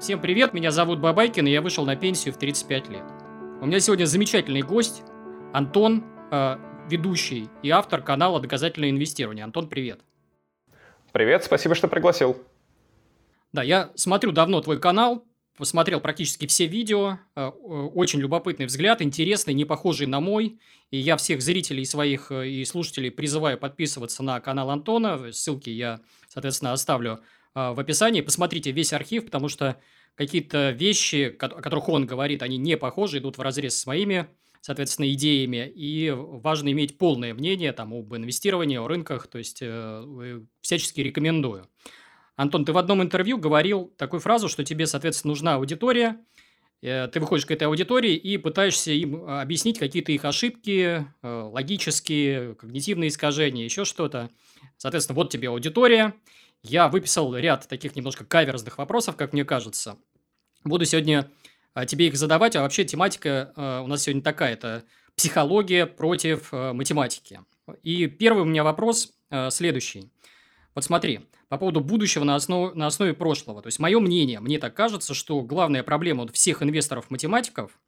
Всем привет, меня зовут Бабайкин, и я вышел на пенсию в 35 лет. У меня сегодня замечательный гость, Антон, э, ведущий и автор канала «Доказательное инвестирование». Антон, привет. Привет, спасибо, что пригласил. Да, я смотрю давно твой канал, посмотрел практически все видео, э, очень любопытный взгляд, интересный, не похожий на мой. И я всех зрителей своих э, и слушателей призываю подписываться на канал Антона. Ссылки я, соответственно, оставлю в описании. Посмотрите весь архив, потому что какие-то вещи, о которых он говорит, они не похожи, идут в разрез с моими, соответственно, идеями. И важно иметь полное мнение там, об инвестировании, о рынках. То есть, э, всячески рекомендую. Антон, ты в одном интервью говорил такую фразу, что тебе, соответственно, нужна аудитория. Э, ты выходишь к этой аудитории и пытаешься им объяснить какие-то их ошибки, э, логические, когнитивные искажения, еще что-то. Соответственно, вот тебе аудитория – я выписал ряд таких немножко каверзных вопросов, как мне кажется. Буду сегодня а, тебе их задавать, а вообще тематика а, у нас сегодня такая, это психология против а, математики. И первый у меня вопрос следующий. Вот смотри, по поводу будущего на, основ, на основе прошлого. То есть, мое мнение, мне так кажется, что главная проблема вот всех инвесторов-математиков,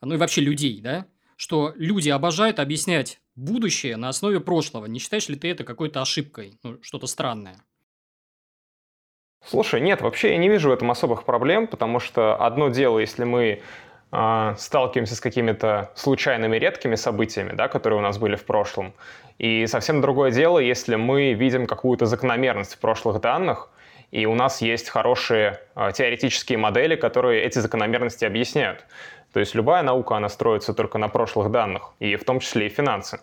ну и вообще людей, да, что люди обожают объяснять будущее на основе прошлого. Не считаешь ли ты это какой-то ошибкой, ну, что-то странное? Слушай, нет, вообще я не вижу в этом особых проблем, потому что одно дело, если мы э, сталкиваемся с какими-то случайными редкими событиями, да, которые у нас были в прошлом, и совсем другое дело, если мы видим какую-то закономерность в прошлых данных, и у нас есть хорошие э, теоретические модели, которые эти закономерности объясняют. То есть любая наука, она строится только на прошлых данных, и в том числе и финансы.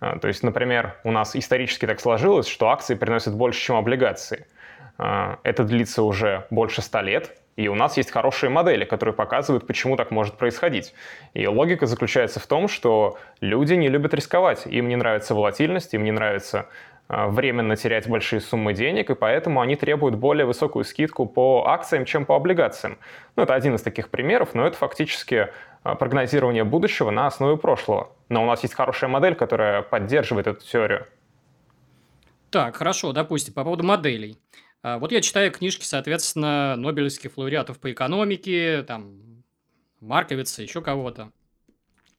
То есть, например, у нас исторически так сложилось, что акции приносят больше, чем облигации – а, это длится уже больше ста лет, и у нас есть хорошие модели, которые показывают, почему так может происходить. И логика заключается в том, что люди не любят рисковать. Им не нравится волатильность, им не нравится а, временно терять большие суммы денег, и поэтому они требуют более высокую скидку по акциям, чем по облигациям. Ну, это один из таких примеров, но это фактически а, прогнозирование будущего на основе прошлого. Но у нас есть хорошая модель, которая поддерживает эту теорию. Так, хорошо, допустим, по поводу моделей. А, вот я читаю книжки, соответственно, нобелевских лауреатов по экономике, там, Марковица, еще кого-то.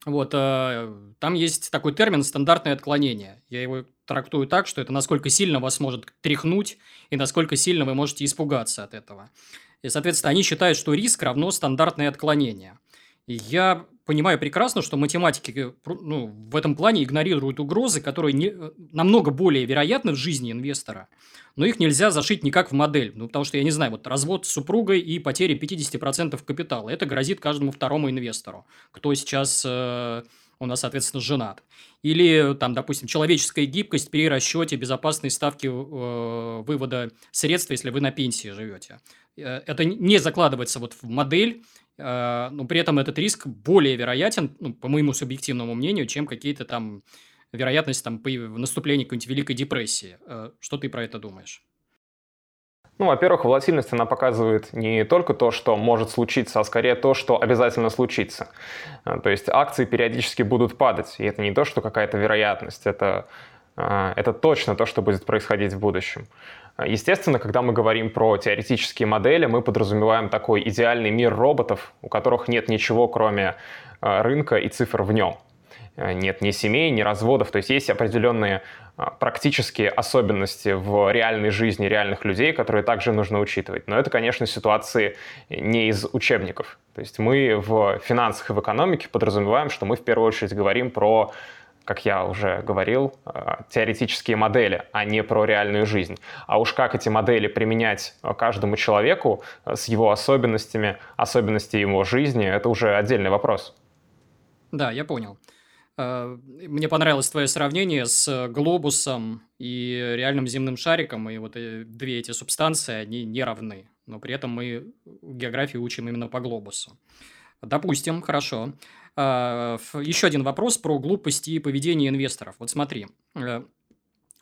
Вот, э, там есть такой термин «стандартное отклонение». Я его трактую так, что это насколько сильно вас может тряхнуть и насколько сильно вы можете испугаться от этого. И, соответственно, они считают, что риск равно стандартное отклонение. И я понимаю прекрасно, что математики ну, в этом плане игнорируют угрозы, которые не, э, намного более вероятны в жизни инвестора, но их нельзя зашить никак в модель. Ну, потому что, я не знаю, вот развод с супругой и потеря 50% капитала. Это грозит каждому второму инвестору, кто сейчас э, у нас, соответственно, женат. Или, там, допустим, человеческая гибкость при расчете безопасной ставки э, вывода средств, если вы на пенсии живете. Э, это не закладывается вот в модель, э, но при этом этот риск более вероятен, ну, по моему субъективному мнению, чем какие-то там вероятность там, наступления какой-нибудь Великой депрессии. Э, что ты про это думаешь? Ну, во-первых, волатильность, она показывает не только то, что может случиться, а скорее то, что обязательно случится. То есть акции периодически будут падать, и это не то, что какая-то вероятность, это, это точно то, что будет происходить в будущем. Естественно, когда мы говорим про теоретические модели, мы подразумеваем такой идеальный мир роботов, у которых нет ничего, кроме э, рынка и цифр в нем. Э, нет ни семей, ни разводов, то есть есть определенные э, практические особенности в реальной жизни реальных людей, которые также нужно учитывать. Но это, конечно, ситуации не из учебников. То есть мы в финансах и в экономике подразумеваем, что мы в первую очередь говорим про как я уже говорил, э, теоретические модели, а не про реальную жизнь. А уж как эти модели применять э, каждому человеку с его особенностями, особенностями его жизни, это уже отдельный вопрос. Да, я понял. Мне понравилось твое сравнение с глобусом и реальным земным шариком, и вот две эти субстанции, они не равны, но при этом мы географию учим именно по глобусу. Допустим, хорошо. Еще один вопрос про глупости и поведение инвесторов. Вот смотри, э,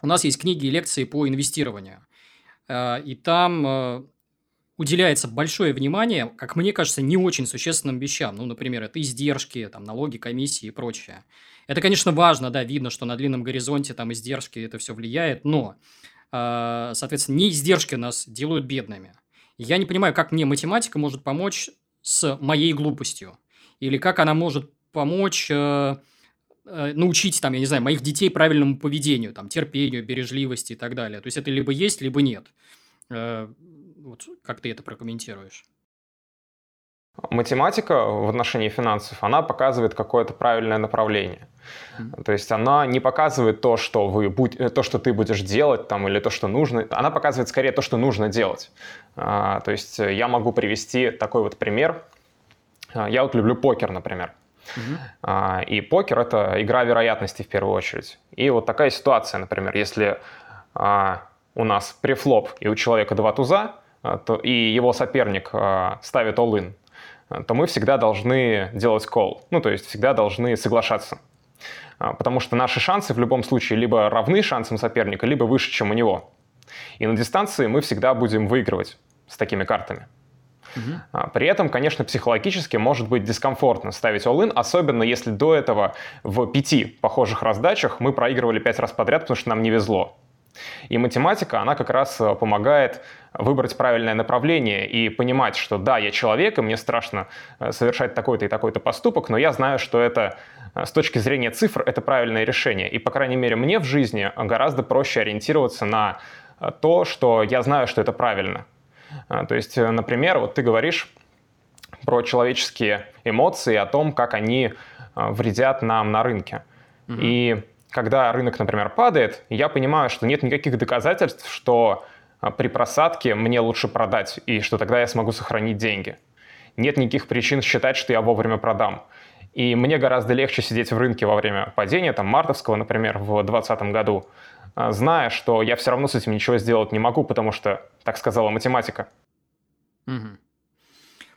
у нас есть книги и лекции по инвестированию. Э, и там э, уделяется большое внимание, как мне кажется, не очень существенным вещам. Ну, например, это издержки, там, налоги, комиссии и прочее. Это, конечно, важно, да, видно, что на длинном горизонте там издержки, это все влияет, но, соответственно, не издержки нас делают бедными. я не понимаю, как мне математика может помочь с моей глупостью. Или как она может помочь э, э, научить, там, я не знаю, моих детей правильному поведению, там, терпению, бережливости и так далее. То есть, это либо есть, либо нет. Э, вот как ты это прокомментируешь? Математика в отношении финансов, она показывает какое-то правильное направление. Mm-hmm. То есть она не показывает то, что, вы будь, э, то, что ты будешь делать, там, или то, что нужно. Она показывает скорее то, что нужно делать. А, то есть я могу привести такой вот пример. А, я вот люблю покер, например. Uh-huh. А, и покер — это игра вероятности в первую очередь. И вот такая ситуация, например, если а, у нас префлоп и у человека два туза, то, и его соперник а, ставит all-in, то мы всегда должны делать call. Ну, то есть всегда должны соглашаться. А, потому что наши шансы в любом случае либо равны шансам соперника, либо выше, чем у него. И на дистанции мы всегда будем выигрывать с такими картами. Угу. При этом, конечно, психологически может быть дискомфортно ставить all-in, особенно если до этого в пяти похожих раздачах мы проигрывали пять раз подряд, потому что нам не везло. И математика, она как раз э, помогает выбрать правильное направление и понимать, что да, я человек, и мне страшно э, совершать такой-то и такой-то поступок, но я знаю, что это э, с точки зрения цифр это правильное решение. И, по крайней мере, мне в жизни гораздо проще ориентироваться на то, что я знаю, что это правильно. То есть, например, вот ты говоришь про человеческие эмоции, о том, как они вредят нам на рынке. Mm-hmm. И когда рынок, например, падает, я понимаю, что нет никаких доказательств, что а, при просадке мне лучше продать, и что тогда я смогу сохранить деньги. Нет никаких причин считать, что я вовремя продам. И мне гораздо легче сидеть в рынке во время падения, там, мартовского, например, в 2020 году, а, зная, что я все равно с этим ничего сделать не могу, потому что так сказала математика. Угу.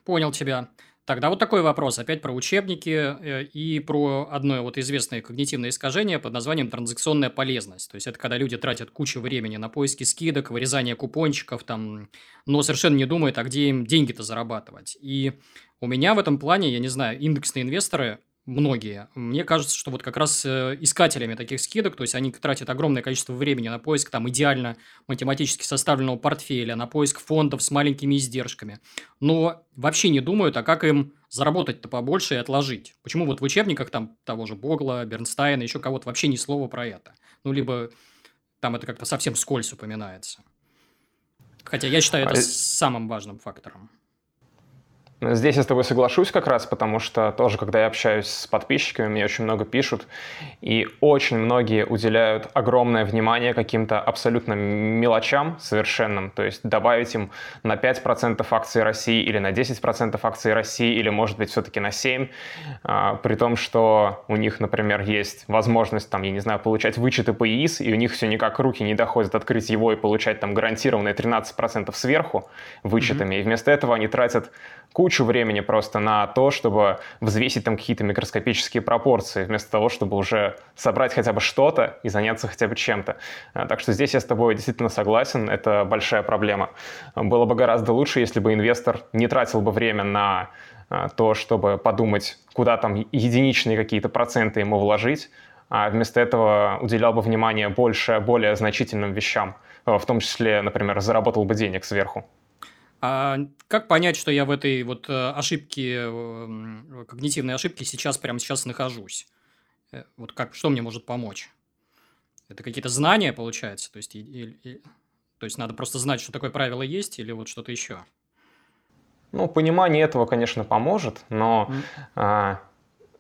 Понял тебя. Тогда вот такой вопрос, опять про учебники э, и про одно вот известное когнитивное искажение под названием транзакционная полезность. То есть, это когда люди тратят кучу времени на поиски скидок, вырезание купончиков, там, но совершенно не думают, а где им деньги-то зарабатывать. И у меня в этом плане, я не знаю, индексные инвесторы многие. Мне кажется, что вот как раз э, искателями таких скидок, то есть они тратят огромное количество времени на поиск там идеально математически составленного портфеля, на поиск фондов с маленькими издержками, но вообще не думают, а как им заработать-то побольше и отложить. Почему вот в учебниках там того же Богла, Бернстайна, еще кого-то вообще ни слова про это. Ну, либо там это как-то совсем скользь упоминается. Хотя я считаю это а... самым важным фактором. Здесь я с тобой соглашусь как раз, потому что тоже, когда я общаюсь с подписчиками, мне очень много пишут, и очень многие уделяют огромное внимание каким-то абсолютно мелочам совершенным, то есть добавить им на 5% акций России или на 10% акций России, или, может быть, все-таки на 7%, а, при том, что у них, например, есть возможность, там, я не знаю, получать вычеты по ИИС, и у них все никак руки не доходят открыть его и получать там гарантированные 13% сверху вычетами, mm-hmm. и вместо этого они тратят кучу времени просто на то, чтобы взвесить там какие-то микроскопические пропорции, вместо того, чтобы уже собрать хотя бы что-то и заняться хотя бы чем-то. А, так что здесь я с тобой действительно согласен, это большая проблема. Было бы гораздо лучше, если бы инвестор не тратил бы время на а, то, чтобы подумать, куда там единичные какие-то проценты ему вложить, а вместо этого уделял бы внимание больше более значительным вещам, в том числе, например, заработал бы денег сверху. А как понять, что я в этой вот э, ошибке, э, когнитивной ошибке сейчас, прямо сейчас нахожусь? Э, вот как, что мне может помочь? Это какие-то знания, получается? То есть, и, и, то есть, надо просто знать, что такое правило есть, или вот что-то еще? Ну, понимание этого, конечно, поможет, но mm. а,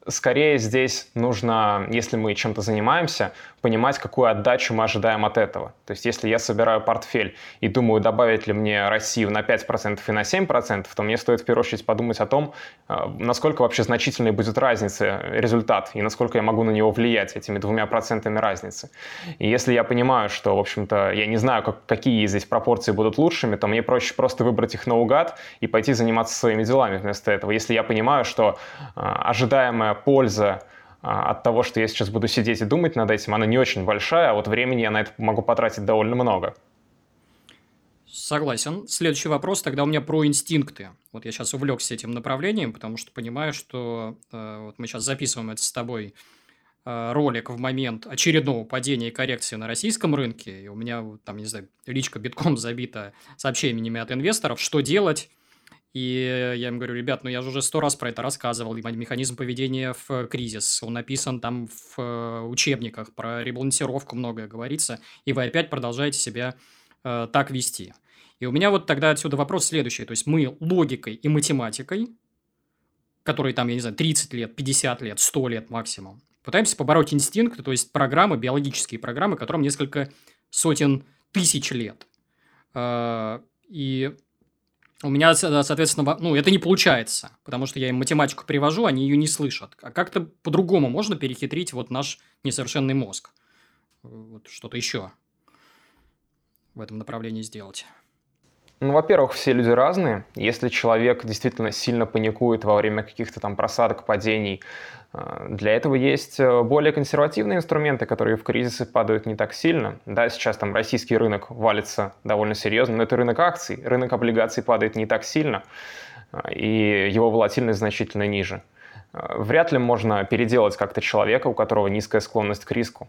скорее здесь нужно, если мы чем-то занимаемся, понимать, какую отдачу мы ожидаем от этого. То есть если я собираю портфель и думаю, добавить ли мне Россию на 5% и на 7%, то мне стоит в первую очередь подумать о том, э, насколько вообще значительной будет разница, результат, и насколько я могу на него влиять этими двумя процентами разницы. И если я понимаю, что, в общем-то, я не знаю, как, какие здесь пропорции будут лучшими, то мне проще просто выбрать их наугад и пойти заниматься своими делами вместо этого. Если я понимаю, что э, ожидаемая польза а, от того, что я сейчас буду сидеть и думать над этим, она не очень большая, а вот времени я на это могу потратить довольно много. Согласен. Следующий вопрос тогда у меня про инстинкты. Вот я сейчас увлекся этим направлением, потому что понимаю, что э, вот мы сейчас записываем это с тобой э, ролик в момент очередного падения и коррекции на российском рынке, и у меня там, не знаю, личка битком забита сообщениями от инвесторов, что делать, и я им говорю, ребят, ну я же уже сто раз про это рассказывал, механизм поведения в кризис, он написан там в э, учебниках, про ребалансировку многое говорится, и вы опять продолжаете себя э, так вести. И у меня вот тогда отсюда вопрос следующий, то есть мы логикой и математикой, которые там, я не знаю, 30 лет, 50 лет, 100 лет максимум, пытаемся побороть инстинкты, то есть программы, биологические программы, которым несколько сотен тысяч лет. Э, и у меня, соответственно, ну, это не получается, потому что я им математику привожу, они ее не слышат. А как-то по-другому можно перехитрить вот наш несовершенный мозг? Вот что-то еще в этом направлении сделать. Ну, во-первых, все люди разные. Если человек действительно сильно паникует во время каких-то там просадок, падений, э, для этого есть э, более консервативные инструменты, которые в кризисы падают не так сильно. Да, сейчас там российский рынок валится довольно серьезно, но это рынок акций. Рынок облигаций падает не так сильно, э, и его волатильность значительно ниже. Вряд ли можно переделать как-то человека, у которого низкая склонность к риску.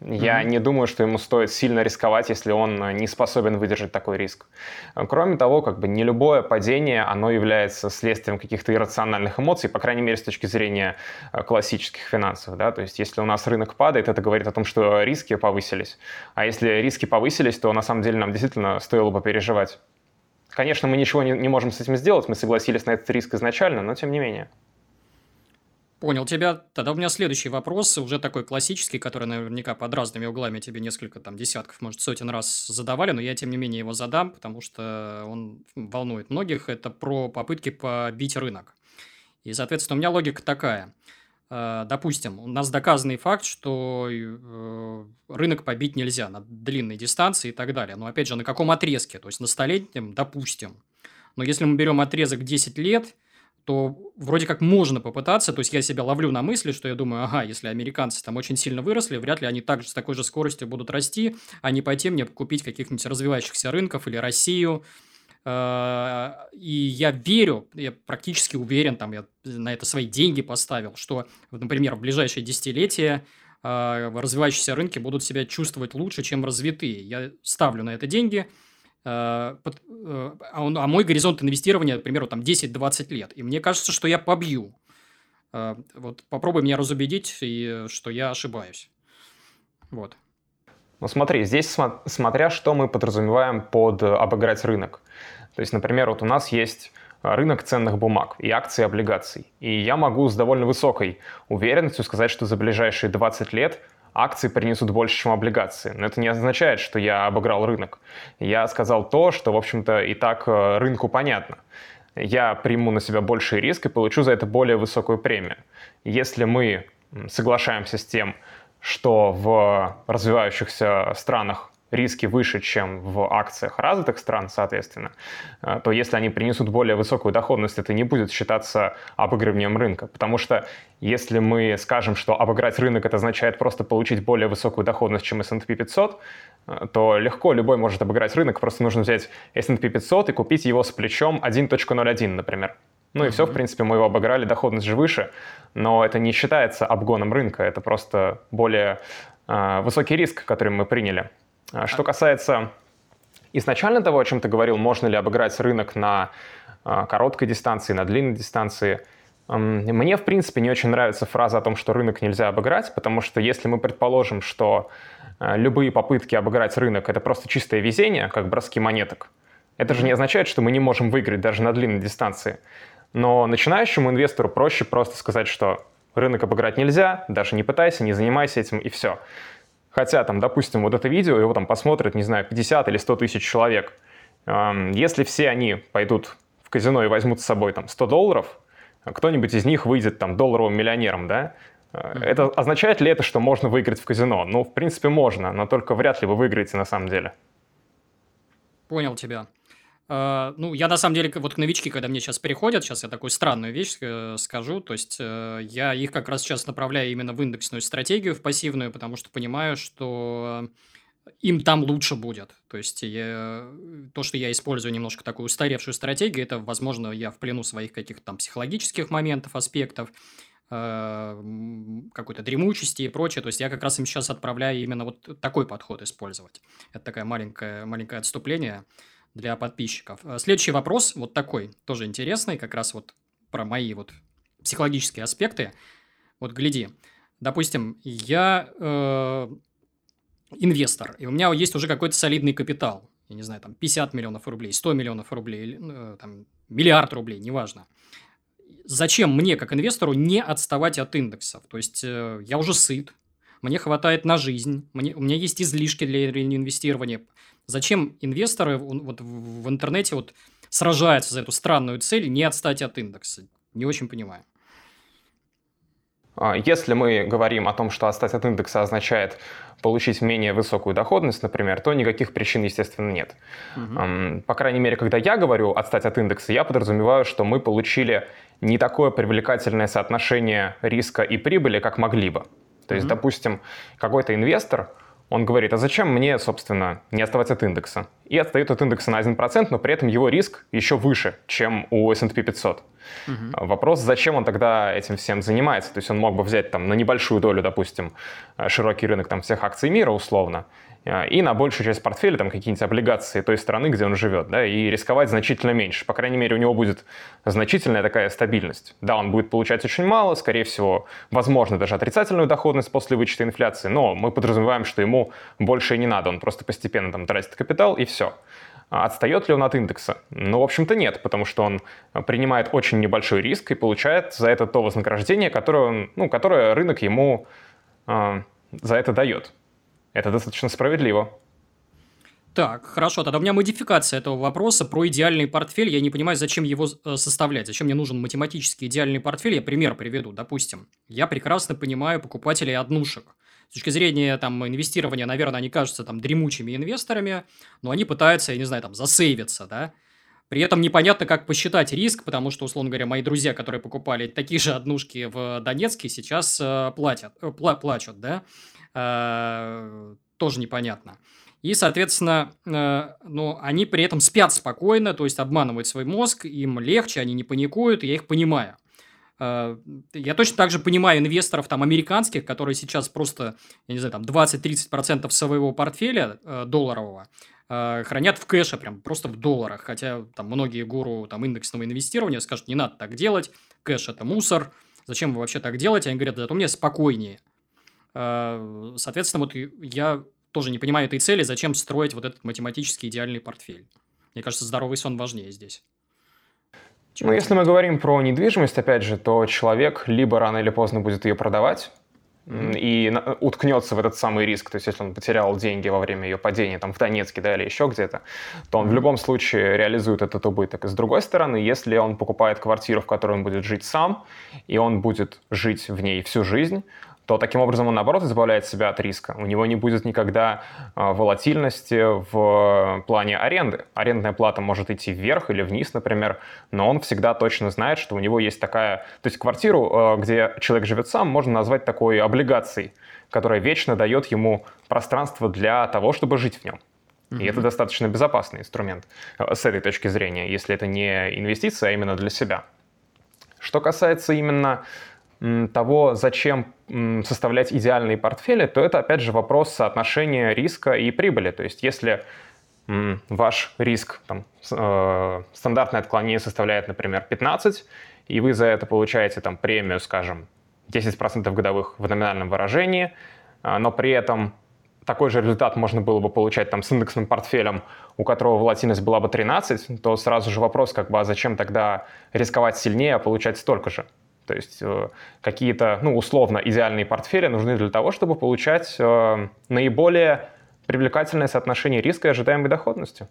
Я mm-hmm. не думаю, что ему стоит сильно рисковать, если он э, не способен выдержать такой риск. Э, кроме того, как бы не любое падение, оно является следствием каких-то иррациональных эмоций, по крайней мере, с точки зрения э, классических финансов. Да? То есть, если у нас рынок падает, это говорит о том, что риски повысились. А если риски повысились, то на самом деле нам действительно стоило бы переживать. Конечно, мы ничего не, не можем с этим сделать, мы согласились на этот риск изначально, но тем не менее. Понял тебя. Тогда у меня следующий вопрос, уже такой классический, который наверняка под разными углами тебе несколько там десятков, может, сотен раз задавали, но я тем не менее его задам, потому что он волнует многих. Это про попытки побить рынок. И, соответственно, у меня логика такая. Э, допустим, у нас доказанный факт, что э, рынок побить нельзя на длинной дистанции и так далее. Но, опять же, на каком отрезке? То есть, на столетнем, допустим. Но если мы берем отрезок 10 лет – то вроде как можно попытаться, то есть я себя ловлю на мысли, что я думаю, ага, если американцы там очень сильно выросли, вряд ли они также с такой же скоростью будут расти, а не пойти мне купить каких-нибудь развивающихся рынков или Россию. А, и я верю, я практически уверен, там я на это свои деньги поставил, что, например, в ближайшие десятилетия а, развивающиеся рынки будут себя чувствовать лучше, чем развитые. Я ставлю на это деньги – а, он, а мой горизонт инвестирования, к примеру, там 10-20 лет. И мне кажется, что я побью. Э, вот попробуй меня разубедить, и, что я ошибаюсь. Вот. Ну смотри, здесь смотря что мы подразумеваем под обыграть рынок. То есть, например, вот у нас есть рынок ценных бумаг и акций и облигаций. И я могу с довольно высокой уверенностью сказать, что за ближайшие 20 лет акции принесут больше, чем облигации. Но это не означает, что я обыграл рынок. Я сказал то, что, в общем-то, и так э, рынку понятно. Я приму на себя больший риск и получу за это более высокую премию. Если мы соглашаемся с тем, что в развивающихся странах риски выше, чем в акциях развитых стран, соответственно, э, то если они принесут более высокую доходность, это не будет считаться обыгрыванием рынка. Потому что если мы скажем, что обыграть рынок это означает просто получить более высокую доходность, чем S&P 500, э, то легко любой может обыграть рынок, просто нужно взять S&P 500 и купить его с плечом 1.01, например. Ну и все, в принципе, мы его обыграли, доходность же выше, но это не считается обгоном рынка, это просто более э, высокий риск, который мы приняли. А что касается изначально того, о чем ты говорил, можно ли обыграть рынок на а, короткой дистанции, на длинной дистанции, мне, в принципе, не очень нравится фраза о том, что рынок нельзя обыграть, потому что если мы предположим, что а, любые попытки обыграть рынок — это просто чистое везение, как броски монеток, это же не означает, что мы не можем выиграть даже на длинной дистанции. Но начинающему инвестору проще просто сказать, что рынок обыграть нельзя, даже не пытайся, не занимайся этим, и все. Хотя, там, допустим, вот это видео, его там посмотрят, не знаю, 50 или 100 тысяч человек. Если все они пойдут в казино и возьмут с собой там 100 долларов, кто-нибудь из них выйдет там долларовым миллионером, да? Mm-hmm. Это означает ли это, что можно выиграть в казино? Ну, в принципе, можно, но только вряд ли вы выиграете на самом деле. Понял тебя. Uh, ну, я на самом деле, вот новички, когда мне сейчас переходят, сейчас я такую странную вещь э, скажу, то есть э, я их как раз сейчас направляю именно в индексную стратегию, в пассивную, потому что понимаю, что им там лучше будет. То есть я, то, что я использую немножко такую устаревшую стратегию, это, возможно, я в плену своих каких-то там психологических моментов, аспектов, э, какой-то дремучести и прочее. То есть я как раз им сейчас отправляю именно вот такой подход использовать. Это такое маленькое, маленькое отступление для подписчиков. Э, следующий вопрос, вот такой, тоже интересный, как раз вот про мои вот психологические аспекты. Вот гляди, допустим, я э, инвестор, и у меня есть уже какой-то солидный капитал. Я не знаю, там 50 миллионов рублей, 100 миллионов рублей, э, там, миллиард рублей, неважно. Зачем мне, как инвестору, не отставать от индексов? То есть, э, я уже сыт, мне хватает на жизнь, мне, у меня есть излишки для инвестирования. Зачем инвесторы вот в интернете вот сражаются за эту странную цель не отстать от индекса? Не очень понимаю. А, если мы говорим о том, что отстать от индекса означает получить менее высокую доходность, например, то никаких причин, естественно, нет. Угу. По крайней мере, когда я говорю отстать от индекса, я подразумеваю, что мы получили не такое привлекательное соотношение риска и прибыли, как могли бы. То есть, угу. допустим, какой-то инвестор, он говорит, а зачем мне, собственно, не отставать от индекса? И отстает от индекса на 1%, но при этом его риск еще выше, чем у S&P 500. Угу. Вопрос, зачем он тогда этим всем занимается? То есть он мог бы взять там на небольшую долю, допустим, э, широкий рынок там всех акций мира условно, и на большую часть портфеля там какие-нибудь облигации той страны, где он живет, да, и рисковать значительно меньше. По крайней мере, у него будет значительная такая стабильность. Да, он будет получать очень мало, скорее всего, возможно, даже отрицательную доходность после вычета инфляции, но мы подразумеваем, что ему больше и не надо, он просто постепенно там тратит капитал и все. А отстает ли он от индекса? Ну, в общем-то, нет, потому что он принимает очень небольшой риск и получает за это то вознаграждение, которое, он, ну, которое рынок ему э, за это дает. Это достаточно справедливо. Так, хорошо, тогда у меня модификация этого вопроса про идеальный портфель. Я не понимаю, зачем его э, составлять, зачем мне нужен математический идеальный портфель. Я пример приведу. Допустим, я прекрасно понимаю покупателей однушек. С точки зрения там, инвестирования, наверное, они кажутся там дремучими инвесторами, но они пытаются, я не знаю, там, засейвиться, да. При этом непонятно, как посчитать риск, потому что, условно говоря, мои друзья, которые покупали такие же однушки в Донецке, сейчас э, платят, э, пла плачут, да. Э, тоже непонятно. И, соответственно, э, ну, они при этом спят спокойно, то есть обманывают свой мозг, им легче, они не паникуют, я их понимаю. Э, я точно так же понимаю инвесторов там американских, которые сейчас просто, я не знаю, там 20-30% своего портфеля долларового хранят в кэше, прям просто в долларах. Хотя там многие гуру там индексного инвестирования скажут, не надо так делать, кэш это мусор, зачем вы вообще так делаете? Они говорят, зато мне спокойнее. Соответственно, вот я тоже не понимаю этой цели, зачем строить вот этот математический идеальный портфель. Мне кажется, здоровый сон важнее здесь. Ну, если мы говорим про недвижимость, опять же, то человек либо рано или поздно будет ее продавать, и уткнется в этот самый риск. То есть, если он потерял деньги во время ее падения там, в Донецке да, или еще где-то, то он в любом случае реализует этот убыток. И с другой стороны, если он покупает квартиру, в которой он будет жить сам, и он будет жить в ней всю жизнь, то таким образом он, наоборот, избавляет себя от риска. У него не будет никогда а, волатильности в плане аренды. Арендная плата может идти вверх или вниз, например, но он всегда точно знает, что у него есть такая... То есть квартиру, а, где человек живет сам, можно назвать такой облигацией, которая вечно дает ему пространство для того, чтобы жить в нем. И mm-hmm. это достаточно безопасный инструмент а, с этой точки зрения, если это не инвестиция, а именно для себя. Что касается именно того, зачем составлять идеальные портфели, то это опять же вопрос соотношения риска и прибыли. То есть если ваш риск, там, э, стандартное отклонение составляет, например, 15, и вы за это получаете там, премию, скажем, 10% годовых в номинальном выражении, э, но при этом такой же результат можно было бы получать там, с индексным портфелем, у которого волатильность была бы 13, то сразу же вопрос, как бы, а зачем тогда рисковать сильнее, а получать столько же? То есть э, какие-то, ну, условно, идеальные портфели нужны для того, чтобы получать э, наиболее привлекательное соотношение риска и ожидаемой доходности.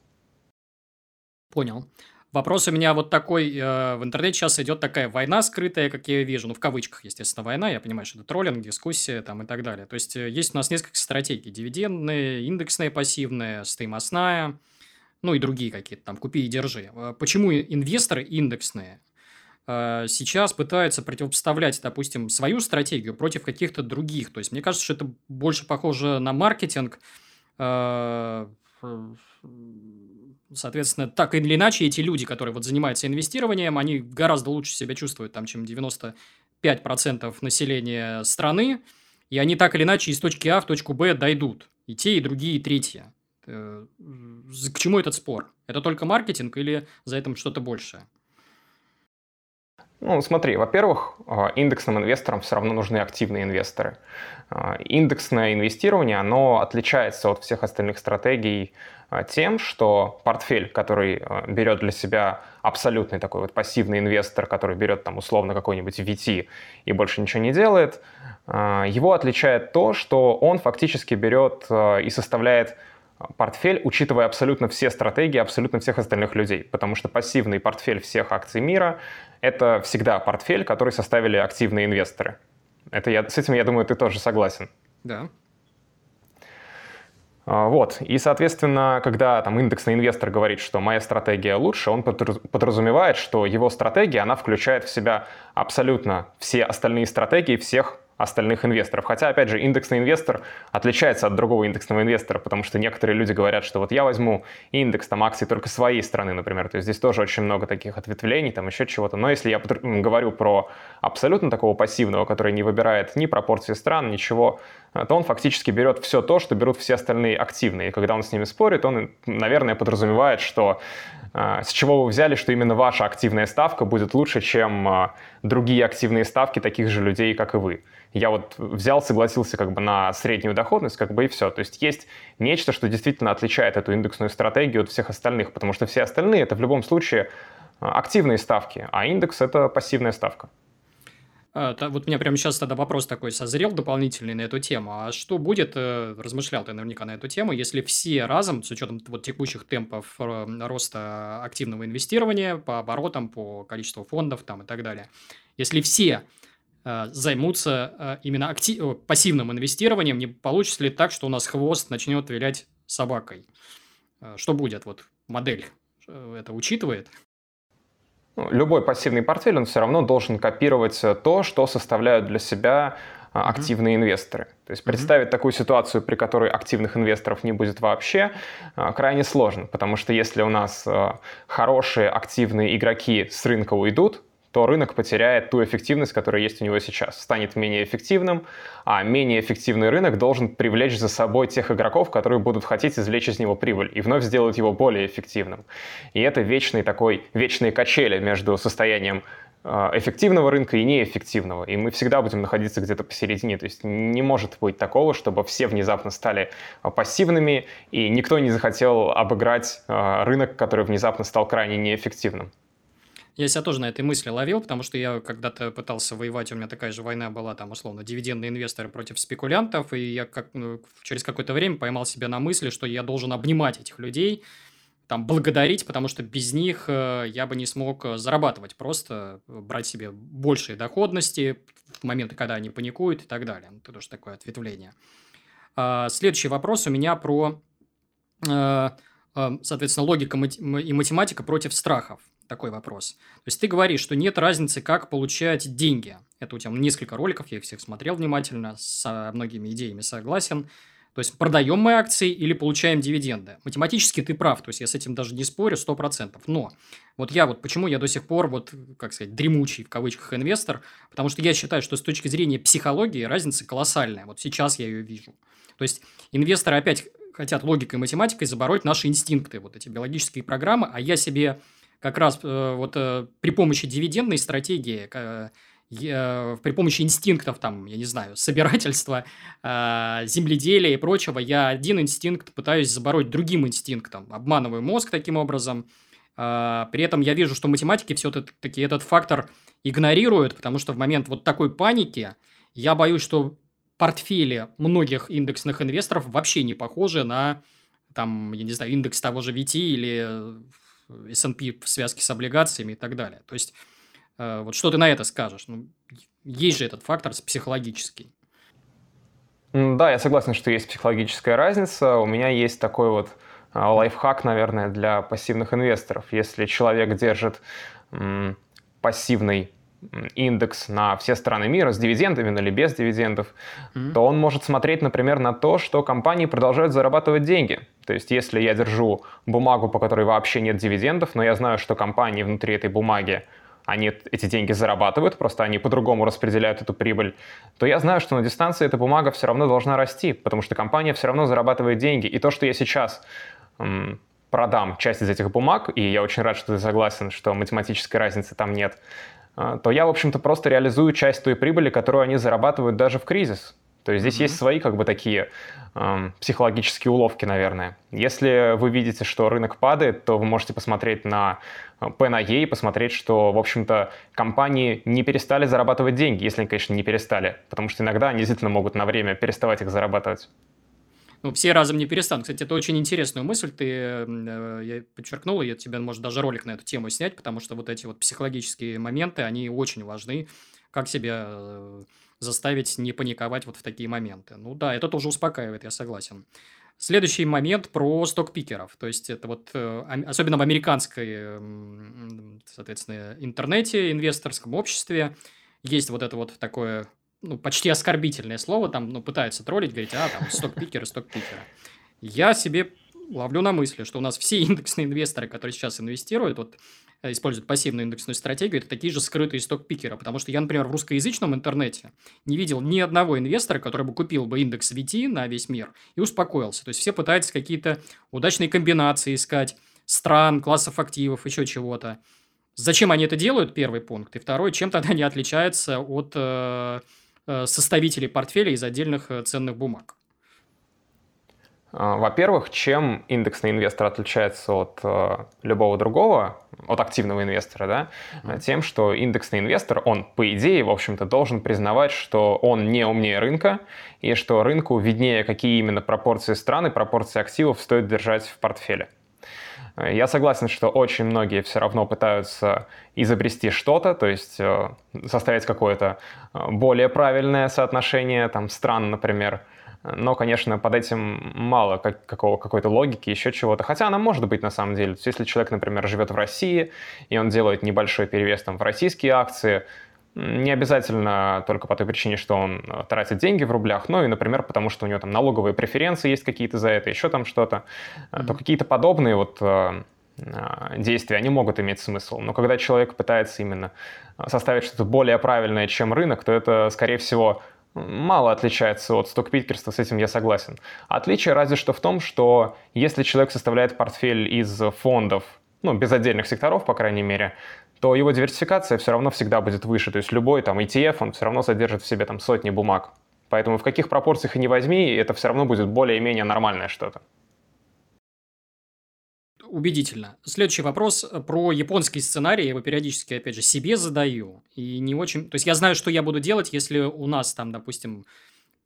Понял. Вопрос у меня вот такой. Э, в интернете сейчас идет такая война скрытая, как я вижу. Ну, в кавычках, естественно, война. Я понимаю, что это троллинг, дискуссия там и так далее. То есть, есть у нас несколько стратегий. Дивидендные, индексные, пассивные, стоимостная, ну и другие какие-то там, купи и держи. Почему инвесторы индексные сейчас пытаются противопоставлять, допустим, свою стратегию против каких-то других. То есть, мне кажется, что это больше похоже на маркетинг. Э, соответственно, так или иначе, эти люди, которые вот занимаются инвестированием, они гораздо лучше себя чувствуют, там, чем 95% 5% населения страны, и они так или иначе из точки А в точку Б дойдут. И те, и другие, и третьи. Э, к чему этот спор? Это только маркетинг или за этим что-то большее? Ну, смотри, во-первых, а, индексным инвесторам все равно нужны активные инвесторы. А, индексное инвестирование, оно отличается от всех остальных стратегий а, тем, что портфель, который берет для себя абсолютный такой вот пассивный инвестор, который берет там условно какой-нибудь VT и больше ничего не делает, его отличает то, что он фактически берет и составляет портфель, учитывая абсолютно все стратегии абсолютно всех остальных людей. Потому что пассивный портфель всех акций мира — это всегда портфель, который составили активные инвесторы. Это я, с этим, я думаю, ты тоже согласен. Да. А, вот. И, соответственно, когда там индексный инвестор говорит, что моя стратегия лучше, он подразумевает, что его стратегия, она включает в себя абсолютно все остальные стратегии всех остальных инвесторов. Хотя, опять же, индексный инвестор отличается от другого индексного инвестора, потому что некоторые люди говорят, что вот я возьму индекс там акций только своей страны, например. То есть здесь тоже очень много таких ответвлений, там еще чего-то. Но если я говорю про абсолютно такого пассивного, который не выбирает ни пропорции стран, ничего, то он фактически берет все то, что берут все остальные активные. И когда он с ними спорит, он, наверное, подразумевает, что а, с чего вы взяли, что именно ваша активная ставка будет лучше, чем а, другие активные ставки таких же людей, как и вы. Я вот взял, согласился как бы на среднюю доходность, как бы и все. То есть есть нечто, что действительно отличает эту индексную стратегию от всех остальных, потому что все остальные это в любом случае а, активные ставки, а индекс это пассивная ставка. А, вот у меня прямо сейчас тогда вопрос такой созрел дополнительный на эту тему. А что будет, э, размышлял ты наверняка на эту тему, если все разом, с учетом вот текущих темпов э, роста активного инвестирования по оборотам, по количеству фондов там и так далее, если все займутся именно актив... пассивным инвестированием, не получится ли так, что у нас хвост начнет вилять собакой? Что будет? Вот модель это учитывает? Ну, любой пассивный портфель, он все равно должен копировать э, то, что составляют для себя активные mm-hmm. инвесторы. То есть представить mm-hmm. такую ситуацию, при которой активных инвесторов не будет вообще, крайне сложно, потому что если у нас э, хорошие активные игроки с рынка уйдут, то рынок потеряет ту эффективность, которая есть у него сейчас, станет менее эффективным, а менее эффективный рынок должен привлечь за собой тех игроков, которые будут хотеть извлечь из него прибыль и вновь сделать его более эффективным. И это вечный такой, вечные качели между состоянием э, эффективного рынка и неэффективного. И мы всегда будем находиться где-то посередине. То есть не может быть такого, чтобы все внезапно стали э, пассивными, и никто не захотел обыграть э, рынок, который внезапно стал крайне неэффективным. Я себя тоже на этой мысли ловил, потому что я когда-то пытался воевать, у меня такая же война была, там, условно, дивидендные инвесторы против спекулянтов, и я как, ну, через какое-то время поймал себя на мысли, что я должен обнимать этих людей, там, благодарить, потому что без них э, я бы не смог э, зарабатывать, просто брать себе большие доходности в моменты, когда они паникуют и так далее. Это тоже такое ответвление. А, следующий вопрос у меня про, э, соответственно, логика и математика против страхов такой вопрос. То есть ты говоришь, что нет разницы, как получать деньги. Это у тебя несколько роликов, я их всех смотрел внимательно, с многими идеями согласен. То есть продаем мы акции или получаем дивиденды. Математически ты прав, то есть я с этим даже не спорю 100%. Но вот я вот почему я до сих пор вот, как сказать, дремучий в кавычках инвестор, потому что я считаю, что с точки зрения психологии разница колоссальная. Вот сейчас я ее вижу. То есть инвесторы опять хотят логикой и математикой забороть наши инстинкты, вот эти биологические программы, а я себе как раз э, вот э, при помощи дивидендной стратегии, э, при помощи инстинктов, там, я не знаю, собирательства, земледелия и прочего, я один инстинкт пытаюсь забороть другим инстинктом, обманываю мозг таким образом. При этом я вижу, что математики все-таки этот фактор игнорируют, потому что в момент вот такой паники я боюсь, что портфели многих индексных инвесторов вообще не похожи на, там, я не знаю, индекс того же VT или S&P в связке с облигациями и так далее. То есть, э, вот что ты на это скажешь? Ну, есть же этот фактор психологический. Да, я согласен, что есть психологическая разница. У меня есть такой вот а, лайфхак, наверное, для пассивных инвесторов. Если человек держит пассивный индекс на все страны мира с дивидендами или без дивидендов, mm-hmm. то он может смотреть, например, на то, что компании продолжают зарабатывать деньги. То есть, если я держу бумагу, по которой вообще нет дивидендов, но я знаю, что компании внутри этой бумаги они эти деньги зарабатывают, просто они по-другому распределяют эту прибыль, то я знаю, что на дистанции эта бумага все равно должна расти, потому что компания все равно зарабатывает деньги. И то, что я сейчас м, продам часть из этих бумаг, и я очень рад, что ты согласен, что математической разницы там нет, то я, в общем-то, просто реализую часть той прибыли, которую они зарабатывают даже в кризис. То есть здесь mm-hmm. есть свои как бы такие эм, психологические уловки, наверное. Если вы видите, что рынок падает, то вы можете посмотреть на P на E и посмотреть, что, в общем-то, компании не перестали зарабатывать деньги, если они, конечно, не перестали. Потому что иногда они действительно могут на время переставать их зарабатывать. Ну, все разом не перестанут. Кстати, это очень интересную мысль ты э, я подчеркнул, и тебе, может, даже ролик на эту тему снять, потому что вот эти вот психологические моменты, они очень важны. Как себя э, заставить не паниковать вот в такие моменты. Ну да, это тоже успокаивает, я согласен. Следующий момент про стокпикеров. То есть, это вот, э, особенно в американской, соответственно, интернете, инвесторском обществе, есть вот это вот такое, ну, почти оскорбительное слово, там, ну, пытаются троллить, говорить, а, там, стокпикеры, стокпикеры. Я себе ловлю на мысли, что у нас все индексные инвесторы, которые сейчас инвестируют, вот Э, используют пассивную индексную стратегию, это такие же скрытые сток-пикеры. Потому что я, например, в русскоязычном интернете не видел ни одного инвестора, который бы купил бы индекс VT на весь мир и успокоился. То есть все пытаются какие-то удачные комбинации искать, стран, классов активов, еще чего-то. Зачем они это делают, первый пункт. И второй, чем тогда они отличаются от э составителей портфеля из отдельных э, ценных бумаг? А, во-первых, чем индексный инвестор отличается от э, любого другого, от активного инвестора, да, mm-hmm. тем, что индексный инвестор, он, по идее, в общем-то, должен признавать, что он не умнее рынка, и что рынку виднее, какие именно пропорции стран и пропорции активов стоит держать в портфеле. Я согласен, что очень многие все равно пытаются изобрести что-то, то есть э, составить какое-то э, более правильное соотношение там, стран, например, но, конечно, под этим мало как, какого, какой-то логики, еще чего-то. Хотя она может быть на самом деле. То есть, если человек, например, живет в России, и он делает небольшой перевес там, в российские акции, не обязательно только по той причине, что он э, тратит деньги в рублях, но и, например, потому что у него там налоговые преференции есть какие-то за это, еще там что-то, mm-hmm. то какие-то подобные вот э, действия, они могут иметь смысл. Но когда человек пытается именно составить что-то более правильное, чем рынок, то это, скорее всего, мало отличается от стокпикерства, с этим я согласен. Отличие разве что в том, что если человек составляет портфель из фондов, ну, без отдельных секторов, по крайней мере, то его диверсификация все равно всегда будет выше. То есть любой там ETF, он все равно содержит в себе там сотни бумаг. Поэтому в каких пропорциях и не возьми, это все равно будет более-менее нормальное что-то убедительно. Следующий вопрос про японский сценарий. Я его периодически, опять же, себе задаю. И не очень... То есть, я знаю, что я буду делать, если у нас там, допустим,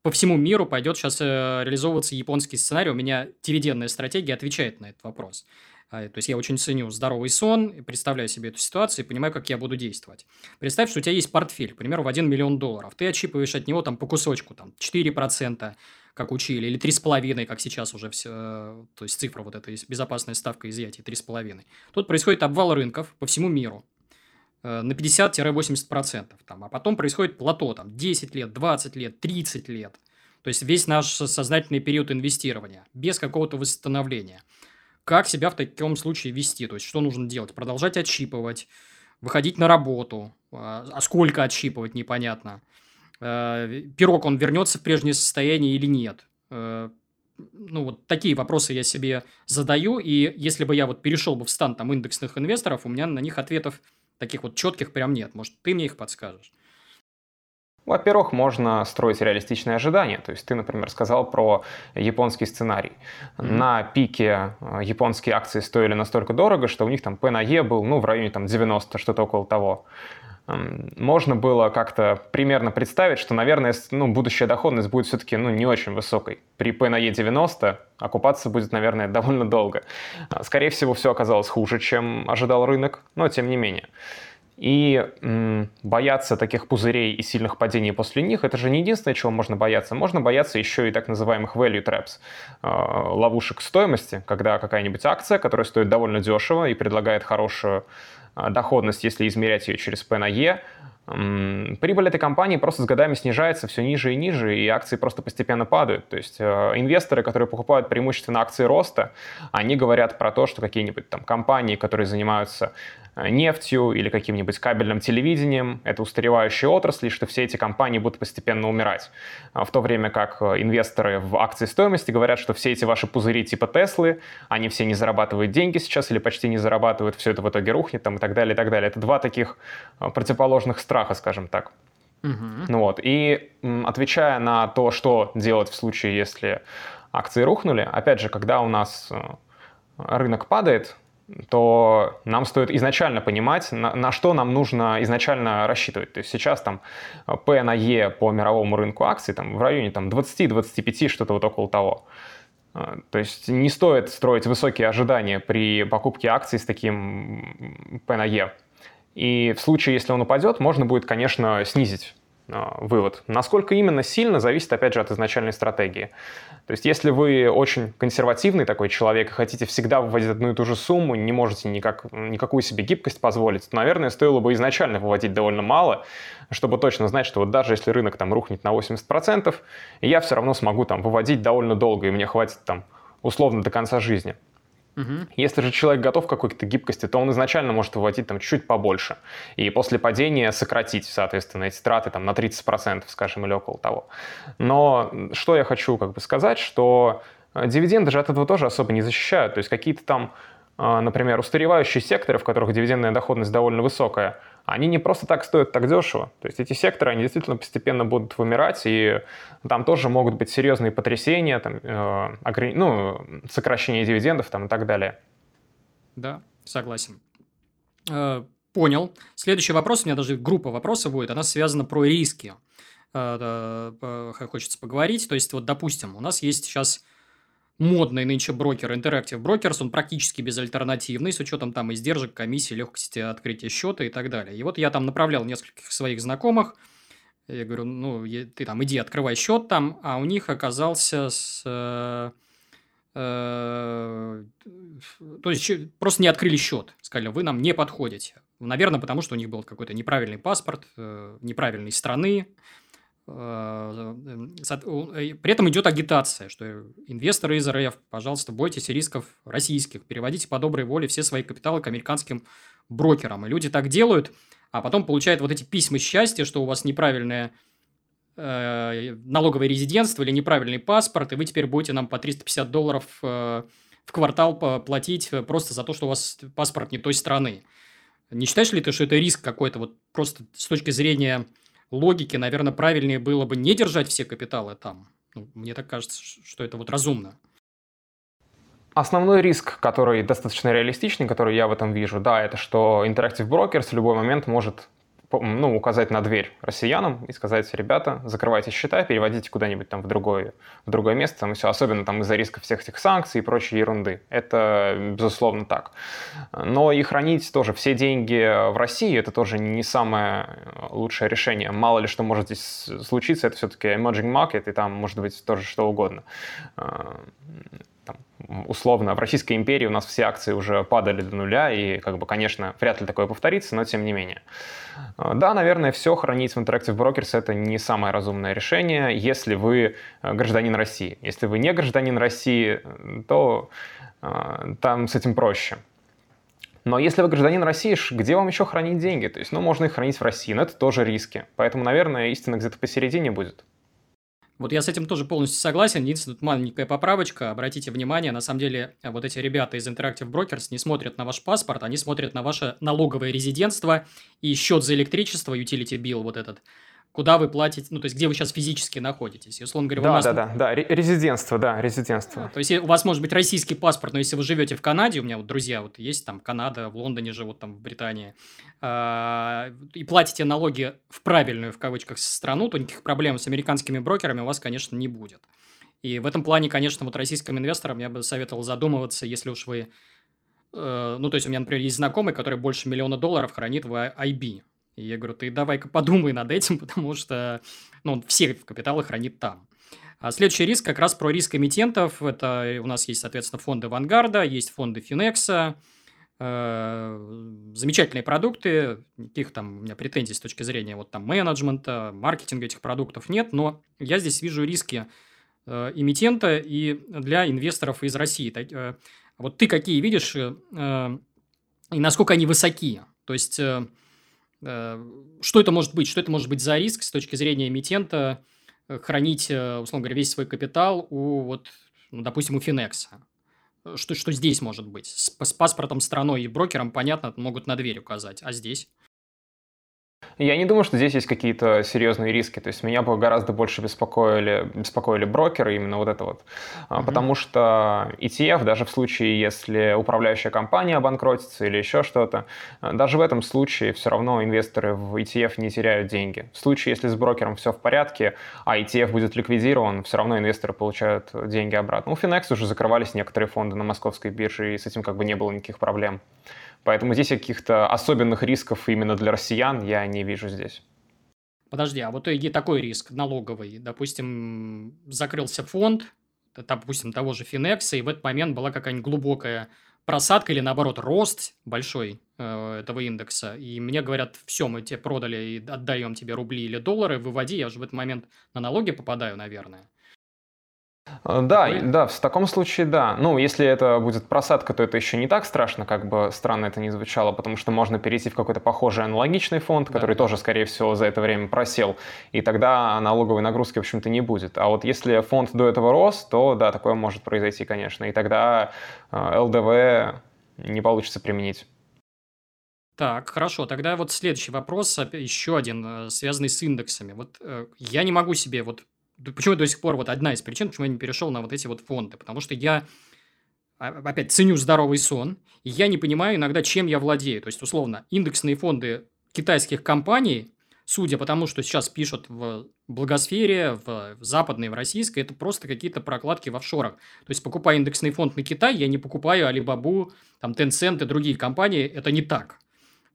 по всему миру пойдет сейчас э, реализовываться японский сценарий. У меня дивидендная стратегия отвечает на этот вопрос. А, то есть я очень ценю здоровый сон, представляю себе эту ситуацию и понимаю, как я буду действовать. Представь, что у тебя есть портфель, к примеру, в 1 миллион долларов. Ты отщипываешь от него там по кусочку, там 4%, как учили, или 3,5, как сейчас уже все, то есть цифра вот эта, безопасная ставка изъятия 3,5. Тут происходит обвал рынков по всему миру э, на 50-80%. Там, а потом происходит плато, там, 10 лет, 20 лет, 30 лет. То есть весь наш сознательный период инвестирования, без какого-то восстановления. Как себя в таком случае вести? То есть, что нужно делать? Продолжать отщипывать, выходить на работу. А, а сколько отщипывать, непонятно. Э, пирог, он вернется в прежнее состояние или нет. Э, ну, вот такие вопросы я себе задаю, и если бы я вот перешел бы в стан там индексных инвесторов, у меня на них ответов таких вот четких прям нет. Может, ты мне их подскажешь? Во-первых, можно строить реалистичные ожидания. То есть ты, например, сказал про японский сценарий. Mm-hmm. На пике э, японские акции стоили настолько дорого, что у них там P на E был ну, в районе там, 90, что-то около того можно было как-то примерно представить, что, наверное, ну, будущая доходность будет все-таки ну, не очень высокой. При P на E90 окупаться будет, наверное, довольно долго. Скорее всего, все оказалось хуже, чем ожидал рынок, но тем не менее. И м, бояться таких пузырей и сильных падений после них, это же не единственное, чего можно бояться. Можно бояться еще и так называемых value traps, э, ловушек стоимости, когда какая-нибудь акция, которая стоит довольно дешево и предлагает хорошую э, доходность, если измерять ее через P на E, прибыль этой компании просто с годами снижается все ниже и ниже, и акции просто постепенно падают. То есть э, инвесторы, которые покупают преимущественно акции роста, они говорят про то, что какие-нибудь там компании, которые занимаются нефтью или каким-нибудь кабельным телевидением. Это устаревающие отрасли, что все эти компании будут постепенно умирать. А в то время как инвесторы в акции стоимости говорят, что все эти ваши пузыри типа Теслы, они все не зарабатывают деньги сейчас или почти не зарабатывают, все это в итоге рухнет там, и так далее, и так далее. Это два таких противоположных страха, скажем так. Угу. Ну вот, и отвечая на то, что делать в случае, если акции рухнули, опять же, когда у нас э, рынок падает, то нам стоит изначально понимать, на, на что нам нужно изначально рассчитывать. То есть сейчас там P на E по мировому рынку акций там, в районе там, 20-25, что-то вот около того. Э, то есть не стоит строить высокие ожидания при покупке акций с таким P на E. И в случае, если он упадет, можно будет, конечно, снизить а, вывод. Насколько именно сильно, зависит, опять же, от изначальной стратегии. То есть, если вы очень консервативный такой человек и хотите всегда выводить одну и ту же сумму, не можете никак, никакую себе гибкость позволить, то, наверное, стоило бы изначально выводить довольно мало, чтобы точно знать, что вот даже если рынок там рухнет на 80%, я все равно смогу там выводить довольно долго, и мне хватит там условно до конца жизни. Угу. Если же человек готов к какой-то гибкости, то он изначально может выводить там чуть побольше. И после падения сократить, соответственно, эти траты там на 30%, скажем, или около того. Но что я хочу как бы сказать, что э, дивиденды же от этого тоже особо не защищают. То есть какие-то там, э, например, устаревающие секторы, в которых дивидендная доходность довольно высокая, они не просто так стоят так дешево. То есть эти секторы, они действительно постепенно будут вымирать, и там тоже могут быть серьезные потрясения, там, э, ну, сокращение дивидендов там, и так далее. Да, согласен. Э, понял. Следующий вопрос, у меня даже группа вопросов будет, она связана про риски. Э, э, хочется поговорить. То есть, вот, допустим, у нас есть сейчас модный нынче брокер Interactive Brokers, он практически безальтернативный, с учетом там издержек, комиссии, легкости открытия счета и так далее. И вот я там направлял нескольких своих знакомых, я говорю, ну, ты там иди открывай счет там, а у них оказался с... Э, э, то есть, просто не открыли счет. Сказали, вы нам не подходите. Наверное, потому что у них был какой-то неправильный паспорт, э, неправильной страны, при этом идет агитация, что инвесторы из РФ, пожалуйста, бойтесь рисков российских, переводите по доброй воле все свои капиталы к американским брокерам. И люди так делают, а потом получают вот эти письма счастья, что у вас неправильное э, налоговое резидентство или неправильный паспорт, и вы теперь будете нам по 350 долларов э, в квартал платить просто за то, что у вас паспорт не той страны. Не считаешь ли ты, что это риск какой-то вот просто с точки зрения логике, наверное, правильнее было бы не держать все капиталы там. Ну, мне так кажется, что это вот разумно. Основной риск, который достаточно реалистичный, который я в этом вижу, да, это что Interactive Brokers в любой момент может ну, указать на дверь россиянам и сказать, ребята, закрывайте счета, переводите куда-нибудь там в другое, в другое место, там, и все, особенно там из-за риска всех этих санкций и прочей ерунды. Это, безусловно, так. Но и хранить тоже все деньги в России, это тоже не самое лучшее решение. Мало ли что может здесь случиться, это все-таки emerging market, и там может быть тоже что угодно там, условно, в Российской империи у нас все акции уже падали до нуля, и, как бы, конечно, вряд ли такое повторится, но тем не менее. А, да, наверное, все хранить в Interactive Brokers – это не самое разумное решение, если вы э, гражданин России. Если вы не гражданин России, то э, там с этим проще. Но если вы гражданин России, где вам еще хранить деньги? То есть, ну, можно их хранить в России, но это тоже риски. Поэтому, наверное, истина где-то посередине будет. Вот я с этим тоже полностью согласен. Единственная тут маленькая поправочка. Обратите внимание, на самом деле, вот эти ребята из Interactive Brokers не смотрят на ваш паспорт, они смотрят на ваше налоговое резидентство и счет за электричество, utility bill вот этот куда вы платите, ну, то есть, где вы сейчас физически находитесь. И, условно говоря, да, у нас... Да, да, да, резидентство, да, резидентство. То есть, у вас может быть российский паспорт, но если вы живете в Канаде, у меня вот друзья вот есть там Канада, в Лондоне живут, там в Британии, а, и платите налоги в правильную, в кавычках, страну, то никаких проблем с американскими брокерами у вас, конечно, не будет. И в этом плане, конечно, вот российским инвесторам я бы советовал задумываться, если уж вы... Э, ну, то есть, у меня, например, есть знакомый, который больше миллиона долларов хранит в IB. И я говорю, ты давай-ка подумай над этим, потому что ну, он все капиталы хранит там. А следующий риск как раз про риск эмитентов. Это у нас есть, соответственно, фонды Вангарда, есть фонды Финекса. Э, замечательные продукты, никаких там у меня претензий с точки зрения вот там менеджмента, маркетинга этих продуктов нет, но я здесь вижу риски э, эмитента и для инвесторов из России. Э, вот ты какие видишь и насколько они высоки. То есть, что это может быть? Что это может быть за риск с точки зрения эмитента э, хранить, э, условно говоря, весь свой капитал у, вот, ну, допустим, у Финекса? Что, что здесь может быть? С, с паспортом страной и брокером, понятно, могут на дверь указать. А здесь? Я не думаю, что здесь есть какие-то серьезные риски. То есть меня бы гораздо больше беспокоили, беспокоили брокеры, именно вот это вот. Mm-hmm. Потому что ETF, даже в случае, если управляющая компания обанкротится или еще что-то, даже в этом случае все равно инвесторы в ETF не теряют деньги. В случае, если с брокером все в порядке, а ETF будет ликвидирован, все равно инвесторы получают деньги обратно. У Finex уже закрывались некоторые фонды на московской бирже, и с этим как бы не было никаких проблем. Поэтому здесь каких-то особенных рисков именно для россиян я не вижу здесь. Подожди, а вот и такой риск налоговый. Допустим, закрылся фонд, допустим, того же Финекса, и в этот момент была какая-нибудь глубокая просадка или, наоборот, рост большой э, этого индекса. И мне говорят, все, мы тебе продали и отдаем тебе рубли или доллары, выводи, я уже в этот момент на налоги попадаю, наверное. Э, да, Такое? да, в таком случае да. Ну, если это будет просадка, то это еще не так страшно, как бы странно это не звучало, потому что можно перейти в какой-то похожий аналогичный фонд, который да. тоже, скорее всего, за это время просел, и тогда налоговой нагрузки, в общем-то, не будет. А вот если фонд до этого рос, то да, такое может произойти, конечно, и тогда э, ЛДВ не получится применить. Так, хорошо. Тогда вот следующий вопрос, еще один, э, связанный с индексами. Вот я не могу себе вот Почему до сих пор вот одна из причин, почему я не перешел на вот эти вот фонды? Потому что я, а, опять, ценю здоровый сон, и я не понимаю иногда, чем я владею. То есть, условно, индексные фонды китайских компаний, судя по тому, что сейчас пишут в благосфере, в, в западной, в российской, это просто какие-то прокладки в офшорах. То есть, покупая индексный фонд на Китай, я не покупаю Alibaba, там, Tencent и другие компании. Это не так.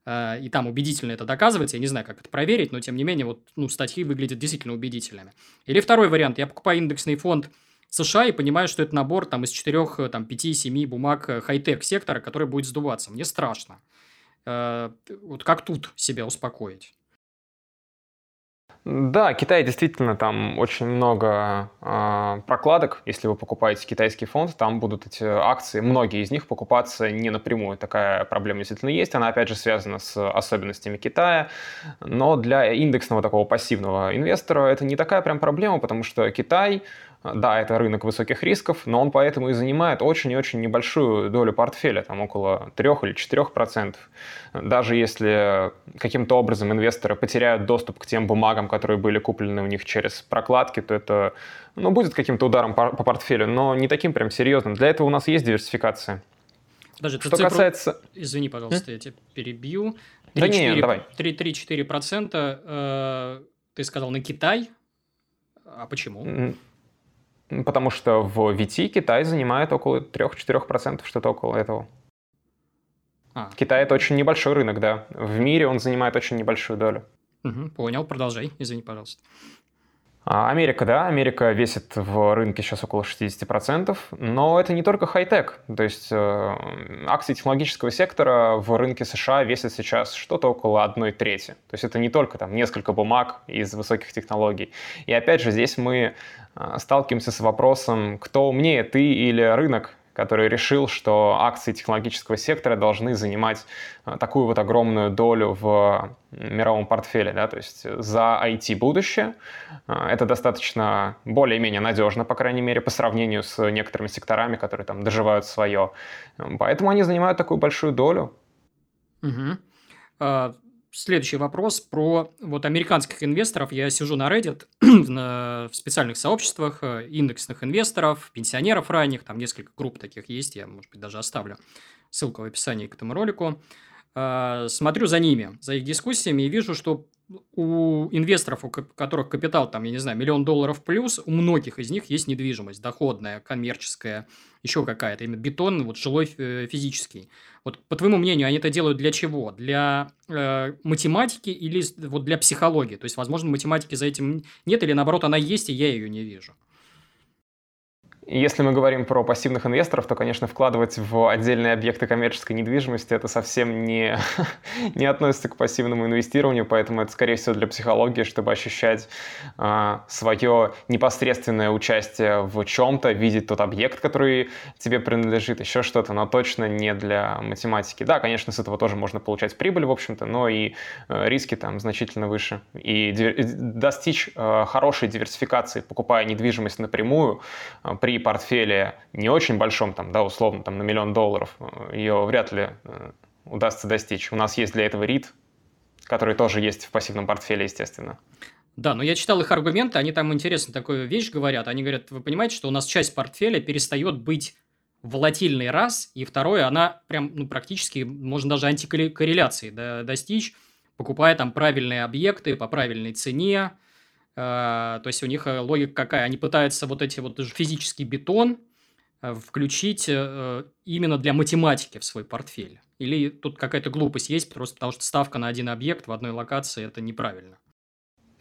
Э, и там убедительно это доказывается. Я не знаю, как это проверить, но тем не менее, вот, ну, статьи выглядят действительно убедительными. Или второй вариант. Я покупаю индексный фонд США и понимаю, что это набор там, из 4, э, там, 5, 7 бумаг э, хай-тек сектора, который будет сдуваться. Мне страшно. Вот как тут себя успокоить? Да, Китай действительно там очень много э, прокладок. Если вы покупаете китайский фонд, там будут эти акции, многие из них покупаться не напрямую. Такая проблема действительно есть. Она опять же связана с особенностями Китая. Но для индексного такого пассивного инвестора это не такая прям проблема, потому что Китай да, это рынок высоких рисков, но он поэтому и занимает очень и очень небольшую долю портфеля, там около 3 или 4 процентов. Даже если каким-то образом инвесторы потеряют доступ к тем бумагам, которые были куплены у них через прокладки, то это ну, будет каким-то ударом по, по портфелю, но не таким прям серьезным. Для этого у нас есть диверсификация. Даже что цифру... касается... Извини, пожалуйста, я тебя перебью. 3, да 4, не, давай. 3-4% э, ты сказал на Китай. А почему? Потому что в VT Китай занимает около 3-4%, что-то около этого. А. Китай это очень небольшой рынок, да. В мире он занимает очень небольшую долю. Угу, понял, продолжай, извини, пожалуйста. А Америка, да, Америка весит в рынке сейчас около 60%, но это не только хай-тек. То есть э, акции технологического сектора в рынке США весят сейчас что-то около одной трети. То есть это не только там несколько бумаг из высоких технологий. И опять же, здесь мы э, сталкиваемся с вопросом, кто умнее, ты или рынок который решил, что акции технологического сектора должны занимать э, такую вот огромную долю в мировом портфеле. Да? То есть за IT-будущее э, это достаточно более-менее надежно, по крайней мере, по сравнению с некоторыми секторами, которые там доживают свое. Поэтому они занимают такую большую долю. Угу следующий вопрос про вот американских инвесторов. Я сижу на Reddit в специальных сообществах э, индексных инвесторов, пенсионеров ранних, там несколько групп таких есть, я, может быть, даже оставлю ссылку в описании к этому ролику. Э, смотрю за ними, за их дискуссиями и вижу, что у инвесторов, у которых капитал, там, я не знаю, миллион долларов плюс, у многих из них есть недвижимость, доходная, коммерческая, еще какая-то, именно бетон, вот жилой э, физический. Вот по твоему мнению, они это делают для чего? Для э, математики или вот для психологии? То есть, возможно, математики за этим нет, или наоборот, она есть, и я ее не вижу. Если мы говорим про пассивных инвесторов, то, конечно, вкладывать в отдельные объекты коммерческой недвижимости это совсем не, не относится к пассивному инвестированию, поэтому это, скорее всего, для психологии, чтобы ощущать э, а, свое непосредственное участие в чем-то, видеть тот объект, который тебе принадлежит, еще что-то, но точно не для математики. Да, конечно, с этого тоже можно получать прибыль, в общем-то, но и э, риски там значительно выше. И достичь э, хорошей диверсификации, покупая недвижимость напрямую, э, при портфеле не очень большом, там, да, условно, там, на миллион долларов, э, ее вряд ли э, удастся достичь. У нас есть для этого REIT, который тоже есть в пассивном портфеле, естественно. Да, но я читал их аргументы, они там интересно такую вещь говорят. Они говорят, вы понимаете, что у нас часть портфеля перестает быть волатильной раз, и второе, она прям ну, практически, можно даже антикорреляции достичь, покупая там правильные объекты по правильной цене, то есть у них э, логика какая? Они пытаются вот эти вот физический бетон э, включить э, именно для математики в свой портфель. Или тут какая-то глупость есть, просто потому что ставка на один объект в одной локации – это неправильно.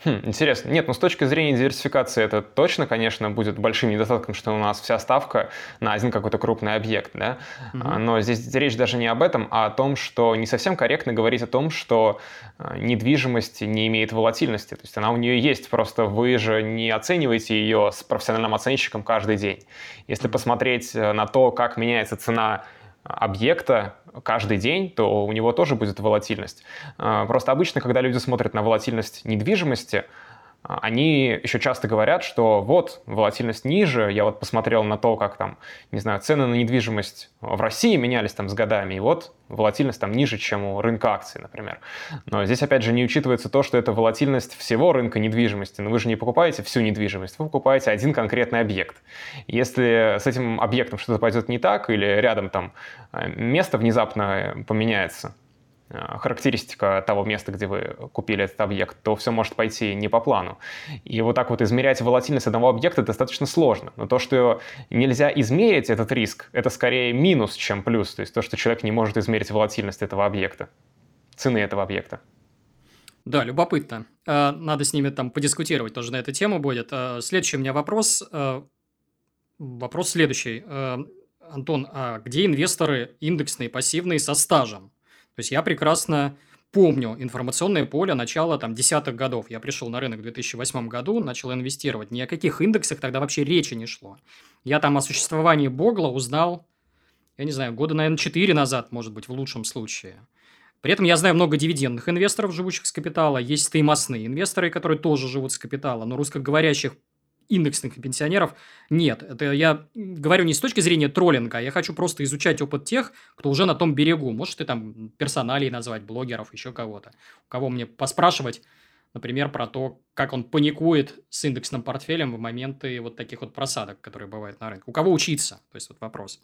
Хм, интересно. Нет, ну с точки зрения диверсификации это точно, конечно, будет большим недостатком, что у нас вся ставка на один какой-то крупный объект, да. Угу. Но здесь речь даже не об этом, а о том, что не совсем корректно говорить о том, что а, недвижимость не имеет волатильности. То есть она у нее есть, просто вы же не оцениваете ее с профессиональным оценщиком каждый день. Если посмотреть э, на то, как меняется цена объекта каждый день, то у него тоже будет волатильность. А, просто обычно, когда люди смотрят на волатильность недвижимости, они еще часто говорят, что вот, волатильность ниже, я вот посмотрел на то, как там, не знаю, цены на недвижимость в России менялись там с годами, и вот волатильность там ниже, чем у рынка акций, например. Но здесь, опять же, не учитывается то, что это волатильность всего рынка недвижимости. Но вы же не покупаете всю недвижимость, вы покупаете один конкретный объект. Если с этим объектом что-то пойдет не так, или рядом там э, место внезапно поменяется, характеристика того места, где вы купили этот объект, то все может пойти не по плану. И вот так вот измерять волатильность одного объекта достаточно сложно. Но то, что нельзя измерить этот риск, это скорее минус, чем плюс. То есть то, что человек не может измерить волатильность этого объекта, цены этого объекта. Да, любопытно. Э, надо с ними там подискутировать тоже на эту тему будет. Э, следующий у меня вопрос. Вопрос следующий. Антон, а где инвесторы индексные, пассивные со стажем? То есть я прекрасно помню информационное поле начала там десятых годов. Я пришел на рынок в 2008 году, начал инвестировать. Ни о каких индексах тогда вообще речи не шло. Я там о существовании Богла узнал, я не знаю, года, наверное, 4 назад, может быть, в лучшем случае. При этом я знаю много дивидендных инвесторов, живущих с капитала. Есть стоимостные инвесторы, которые тоже живут с капитала. Но русскоговорящих индексных пенсионеров нет. Это я говорю не с точки зрения троллинга, а я хочу просто изучать опыт тех, кто уже на том берегу. Может, ты там персоналей назвать, блогеров, еще кого-то. У кого мне поспрашивать, например, про то, как он паникует с индексным портфелем в моменты вот таких вот просадок, которые бывают на рынке. У кого учиться? То есть, вот вопрос.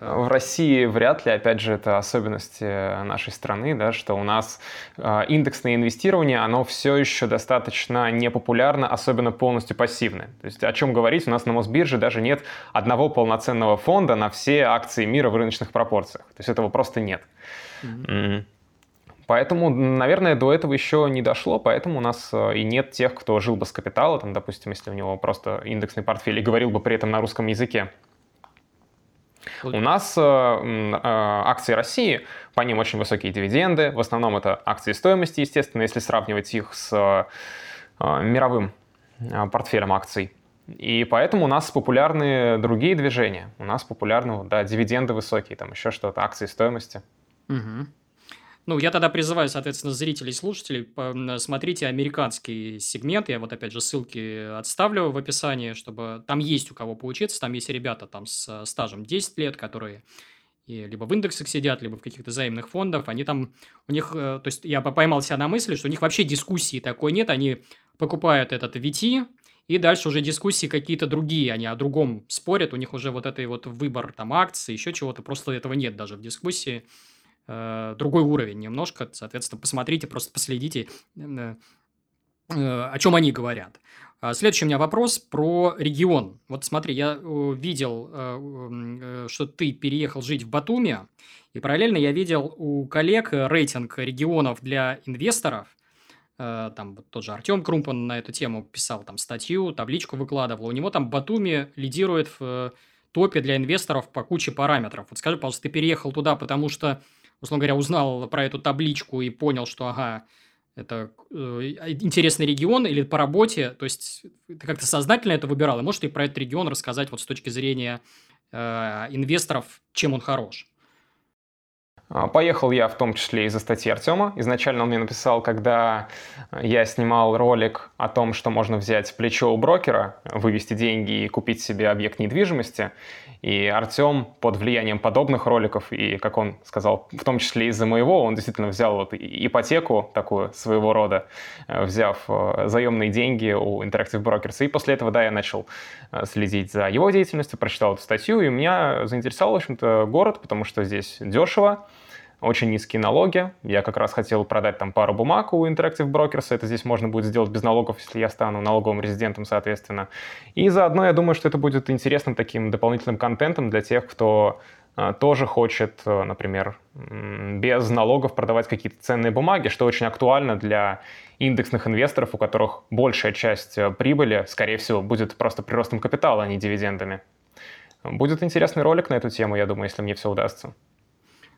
В России вряд ли, опять же, это особенности нашей страны, да, что у нас э, индексное инвестирование, оно все еще достаточно непопулярно, особенно полностью пассивное. То есть о чем говорить, у нас на Мосбирже даже нет одного полноценного фонда на все акции мира в рыночных пропорциях. То есть этого просто нет. Mm-hmm. Поэтому, наверное, до этого еще не дошло, поэтому у нас э, и нет тех, кто жил бы с капитала, там, допустим, если у него просто индексный портфель и говорил бы при этом на русском языке. У нас э, э, акции России, по ним очень высокие дивиденды. В основном это акции стоимости, естественно, если сравнивать их с э, мировым э, портфелем акций. И поэтому у нас популярны другие движения. У нас популярны, да, дивиденды высокие, там еще что-то, акции стоимости. Угу. Ну, я тогда призываю, соответственно, зрителей и слушателей, смотрите американский сегмент, я вот опять же ссылки отставлю в описании, чтобы там есть у кого поучиться, там есть ребята там с стажем 10 лет, которые и либо в индексах сидят, либо в каких-то взаимных фондах, они там, у них, э, то есть я поймал себя на мысли, что у них вообще дискуссии такой нет, они покупают этот VT, и дальше уже дискуссии какие-то другие, они о другом спорят, у них уже вот этот вот выбор там акций, еще чего-то, просто этого нет даже в дискуссии. Э, другой уровень немножко. Соответственно, посмотрите, просто последите, э, э, о чем они говорят. А следующий у меня вопрос про регион. Вот смотри, я видел, что ты переехал жить в Батуми, и параллельно я видел у коллег рейтинг регионов для инвесторов. Там тот же Артем Крумпан на эту тему писал там статью, табличку выкладывал. У него там Батуми лидирует в топе для инвесторов по куче параметров. Вот скажи, пожалуйста, ты переехал туда, потому что, условно говоря, узнал про эту табличку и понял, что, ага, это э, интересный регион или по работе, то есть ты как-то сознательно это выбирал, и можешь ты про этот регион рассказать вот с точки зрения э, инвесторов, чем он хорош? А, поехал я в том числе из-за статьи Артема. Изначально он мне написал, когда я снимал ролик о том, что можно взять плечо у брокера, вывести деньги и купить себе объект недвижимости. И Артем под влиянием подобных роликов, и, как он сказал, в том числе из-за моего, он действительно взял вот ипотеку такую своего рода, э, взяв э, заемные деньги у Interactive Brokers. И после этого, да, я начал э, следить за его деятельностью, прочитал эту статью, и меня заинтересовал, в общем-то, город, потому что здесь дешево, очень низкие налоги. Я как раз хотел продать там пару бумаг у Interactive Brokers. Это здесь можно будет сделать без налогов, если я стану налоговым резидентом, соответственно. И заодно я думаю, что это будет интересным таким дополнительным контентом для тех, кто а, тоже хочет, а, например, без налогов продавать какие-то ценные бумаги, что очень актуально для индексных инвесторов, у которых большая часть а, прибыли, скорее всего, будет просто приростом капитала, а не дивидендами. Будет интересный ролик на эту тему, я думаю, если мне все удастся.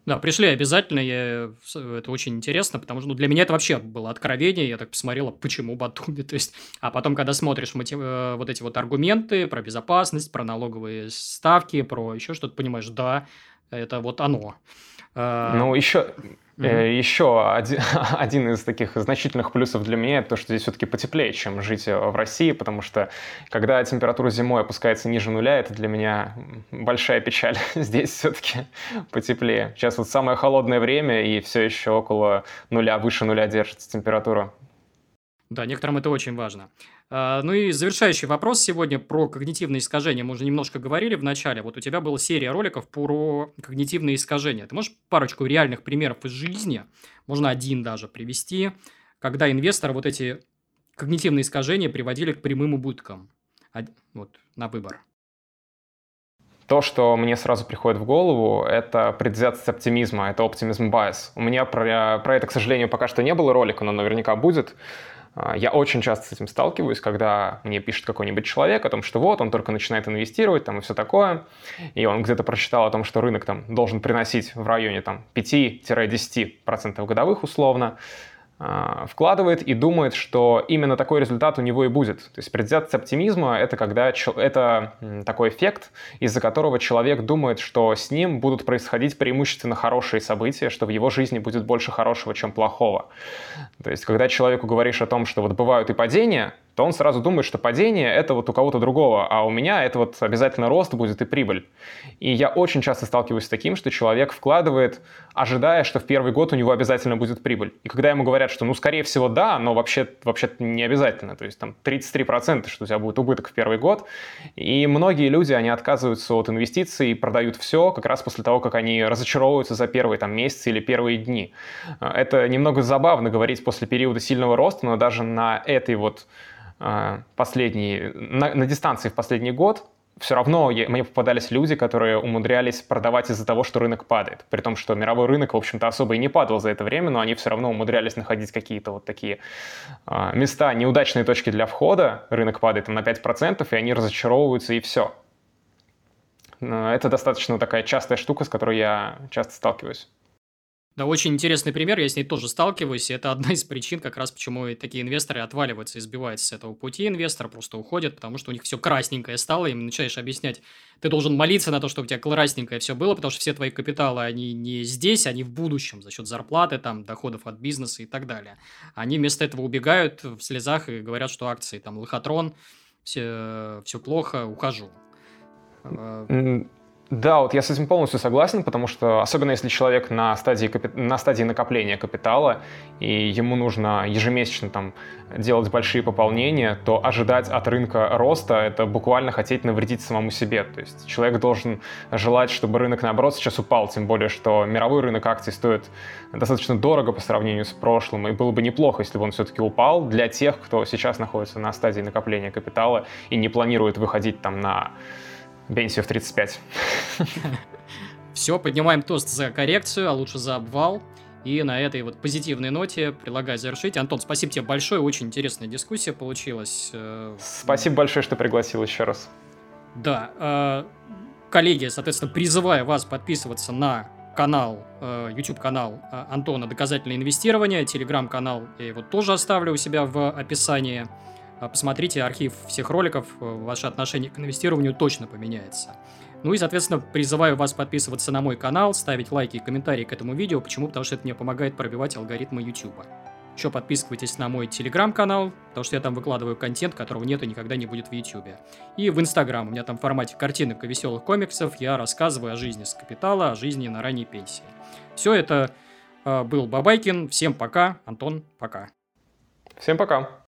Да, пришли обязательно, я, это очень интересно, потому что ну, для меня это вообще было откровение, я так посмотрела, почему Батуми, то есть, а потом, когда смотришь мотив, э, вот эти вот аргументы про безопасность, про налоговые ставки, про еще что-то, понимаешь, да, это вот оно. А, ну, еще, Mm-hmm. Еще один, один из таких значительных плюсов для меня это то, что здесь все-таки потеплее, чем жить э, в России, потому что когда температура зимой опускается ниже нуля, это для меня большая печаль. Здесь все-таки потеплее. Сейчас вот самое холодное время, и все еще около нуля, выше нуля держится температура. Да, некоторым это очень важно. А, ну и завершающий вопрос сегодня про когнитивные искажения. Мы уже немножко говорили в начале. Вот у тебя была серия роликов про когнитивные искажения. Ты можешь парочку реальных примеров из жизни, можно один даже привести, когда инвесторы вот эти когнитивные искажения приводили к прямым убыткам? Вот, на выбор. То, что мне сразу приходит в голову, это предвзятость оптимизма, это оптимизм bias. У меня про, про это, к сожалению, пока что не было ролика, но наверняка будет. А, я очень часто с этим сталкиваюсь, когда мне пишет какой-нибудь человек о том, что вот, он только начинает инвестировать там и все такое, и он где-то прочитал о том, что рынок там должен приносить в районе там 5-10% годовых условно, вкладывает и думает, что именно такой результат у него и будет. То есть предвзятость оптимизма — это когда это такой эффект, из-за которого человек думает, что с ним будут происходить преимущественно хорошие события, что в его жизни будет больше хорошего, чем плохого. То есть когда человеку говоришь о том, что вот бывают и падения, то он сразу думает, что падение — это вот у кого-то другого, а у меня это вот обязательно рост будет и прибыль. И я очень часто сталкиваюсь с таким, что человек вкладывает, ожидая, что в первый год у него обязательно будет прибыль. И когда ему говорят, что ну, скорее всего, да, но вообще, вообще не обязательно, то есть там 33%, что у тебя будет убыток в первый год, и многие люди, они отказываются от инвестиций и продают все как раз после того, как они разочаровываются за первые там месяцы или первые дни. Это немного забавно говорить после периода сильного роста, но даже на этой вот последний, на, на дистанции в последний год все равно мне попадались люди, которые умудрялись продавать из-за того, что рынок падает. При том, что мировой рынок, в общем-то, особо и не падал за это время, но они все равно умудрялись находить какие-то вот такие э, места, неудачные точки для входа. Рынок падает там, на 5%, и они разочаровываются, и все. Это достаточно такая частая штука, с которой я часто сталкиваюсь. Да, очень интересный пример, я с ней тоже сталкиваюсь, и это одна из причин, как раз почему такие инвесторы отваливаются и сбиваются с этого пути инвестора, просто уходят, потому что у них все красненькое стало, им начинаешь объяснять, ты должен молиться на то, чтобы у тебя красненькое все было, потому что все твои капиталы, они не здесь, они в будущем, за счет зарплаты, там, доходов от бизнеса и так далее. Они вместо этого убегают в слезах и говорят, что акции, там, лохотрон, все, все плохо, ухожу. Да, вот я с этим полностью согласен, потому что особенно если человек на стадии, на стадии накопления капитала, и ему нужно ежемесячно там делать большие пополнения, то ожидать от рынка роста — это буквально хотеть навредить самому себе. То есть человек должен желать, чтобы рынок, наоборот, сейчас упал, тем более, что мировой рынок акций стоит достаточно дорого по сравнению с прошлым, и было бы неплохо, если бы он все-таки упал для тех, кто сейчас находится на стадии накопления капитала и не планирует выходить там на Пенсию в 35. Все, поднимаем тост за коррекцию, а лучше за обвал. И на этой вот позитивной ноте предлагаю завершить. Антон, спасибо тебе большое, очень интересная дискуссия получилась. Э, спасибо большое, что пригласил еще раз. Да, э, коллеги, соответственно, призываю вас подписываться на канал, э, YouTube-канал Антона «Доказательное инвестирование», телеграм-канал я его тоже оставлю у себя в описании. Посмотрите архив всех роликов, ваше отношение к инвестированию точно поменяется. Ну и, соответственно, призываю вас подписываться на мой канал, ставить лайки и комментарии к этому видео. Почему? Потому что это мне помогает пробивать алгоритмы YouTube. Еще подписывайтесь на мой телеграм-канал, потому что я там выкладываю контент, которого нет и никогда не будет в YouTube. И в Инстаграм. У меня там в формате картинок и веселых комиксов я рассказываю о жизни с капитала, о жизни на ранней пенсии. Все это э, был Бабайкин. Всем пока. Антон, пока. Всем пока.